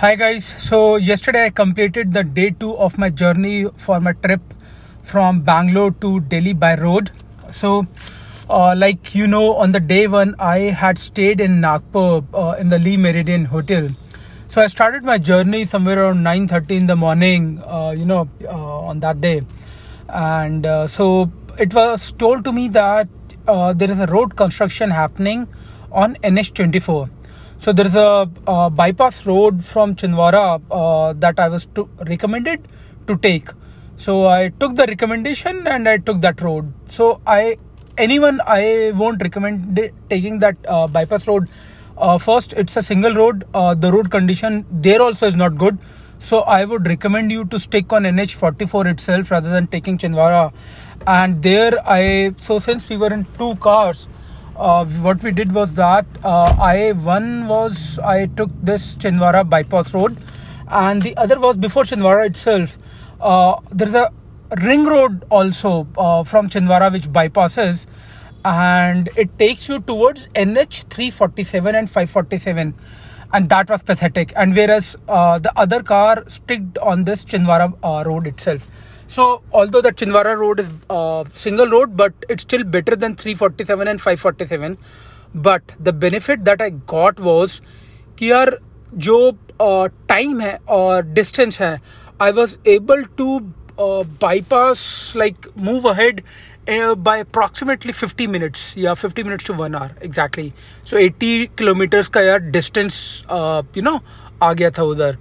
Hi guys, so yesterday I completed the day two of my journey for my trip from Bangalore to Delhi by road. So, uh, like you know, on the day one, I had stayed in Nagpur uh, in the Le Meridien Hotel. So I started my journey somewhere around 9:30 in the morning. Uh, you know, uh, on that day, and uh, so it was told to me that uh, there is a road construction happening on NH24 so there is a, bypass road from Chhindwara uh, that I was to, recommended to take. So I took the recommendation and I took that road. So I anyone I won't recommend taking that uh, bypass road. Uh, first, it's a single road. Uh, the road condition there also is not good. So I would recommend you to stick on NH44 itself rather than taking Chhindwara. And there I so since we were in two cars uh, what we did was that uh, I one was I took this Chhindwara bypass road, and the other was before Chhindwara itself. Uh, there is a ring road also uh, from Chhindwara which bypasses, and it takes you towards NH 347 and 547, and that was pathetic. And whereas uh, the other car sticked on this Chhindwara uh, road itself. So, although the Chhindwara road is a single road, but it's still better than 347 and 547. But the benefit that I got was that the uh, time or distance I was able to uh, bypass, like move ahead uh, by approximately 50 minutes, yeah, 50 minutes to 1 hour exactly. So, 80 kilometers ka yaar, distance, you know, aa gaya tha udhar.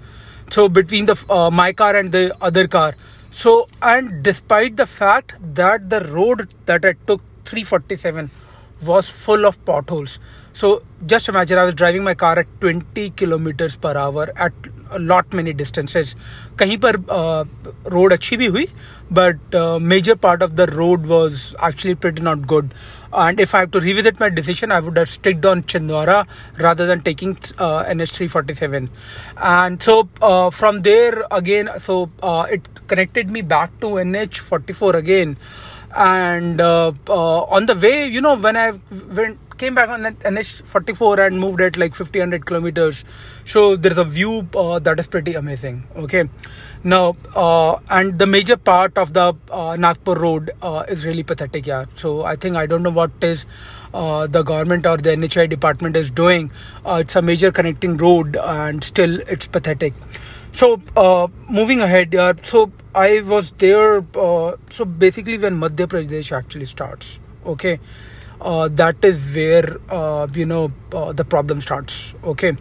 So, between the my car and the other car so, and despite the fact that the road that I took 347 was full of potholes. So, just imagine I was driving my car at 20 kilometers per hour at a lot many distances. कहीं पर road अच्छी भी हुई, but uh, major part of the road was actually pretty not good. And if I have to revisit my decision, I would have sticked on Chhindwara rather than taking uh, NH347. And so uh, from there again, so uh, it connected me back to NH44 again. And uh, uh, on the way, you know, when I went came back on that NH44 and moved at like 50 100 kilometers. So there's a view uh, that is pretty amazing. Okay, now uh, and the major part of the uh, Nagpur road uh, is really pathetic. Yeah, so I think I don't know what is the government or the NHAI department is doing. It's a major connecting road and still it's pathetic so uh, moving ahead uh, so i was there uh, so basically when madhya pradesh actually starts okay uh, that is where uh, you know uh, the problem starts okay.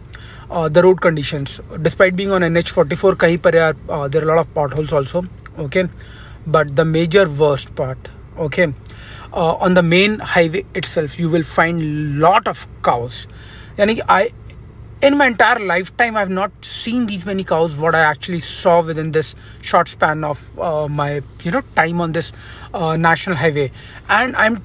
The road conditions despite being on nh44 kahin par there are a lot of potholes also okay. But the major worst part okay on the main highway itself you will find lot of cows. Yani i in my entire lifetime i've not seen these many cows what i actually saw within this short span of uh, my you know time on this uh, national highway. And i'm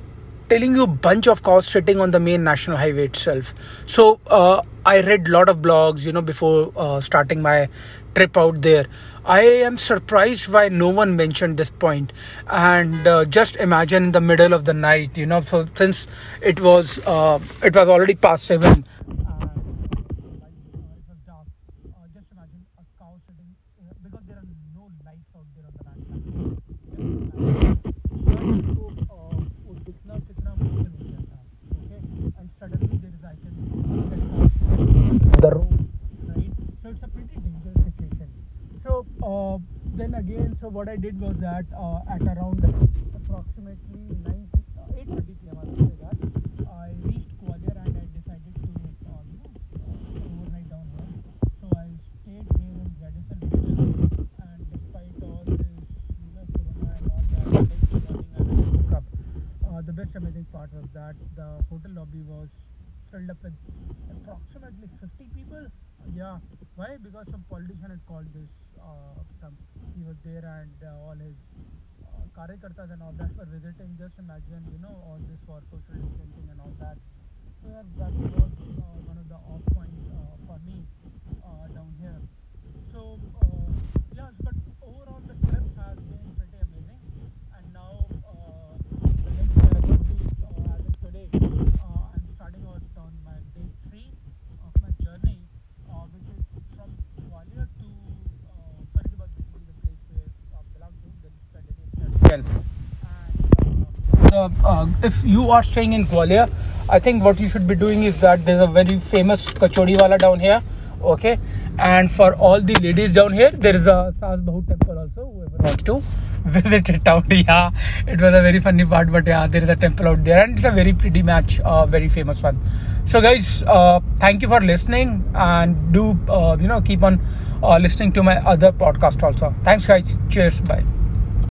telling you a bunch of cows sitting on the main national highway itself. So uh, i read a lot of blogs you know before uh, starting my trip out there. I am surprised why no one mentioned this point. And uh, just imagine in the middle of the night you know so since it was uh, it was already past 7 the road, right? So it's a pretty dangerous situation. So uh, then again, so what I did was that uh, at around approximately 9, uh, 8:30 p.m. I reached Gwalior and I decided to uh, you overnight down here. So I stayed here in Radisson and despite all this, know, corona and all that, next morning I woke up. Uh, the best amazing part was that the hotel lobby was filled up with approximately 50 people. Yeah, why? Because some politician had called this. Uh, some he was there and uh, all his uh, karyakartas and all that were visiting. Just imagine, you know, all this for social distancing and all that. So yeah, that was uh, one of the off points uh, for me uh, down here. So uh, yeah, but overall the trip has been pretty amazing. And now uh, the next day, uh, as of today, uh, I'm starting out on my day three of my journey, uh, which is from Gwalior uh, if you are staying in Gwalior, I think what you should be doing is that there's a very famous kachori wala down here. Okay, and for all the ladies down here, there is a Sas Bahu temple also. Whoever wants to visit it out, yeah, it was a very funny part, but yeah, there is a temple out there, and it's a very pretty match, uh, very famous one. So, guys, uh, thank you for listening, and do uh, you know keep on uh, listening to my other podcast also. Thanks, guys. Cheers. Bye.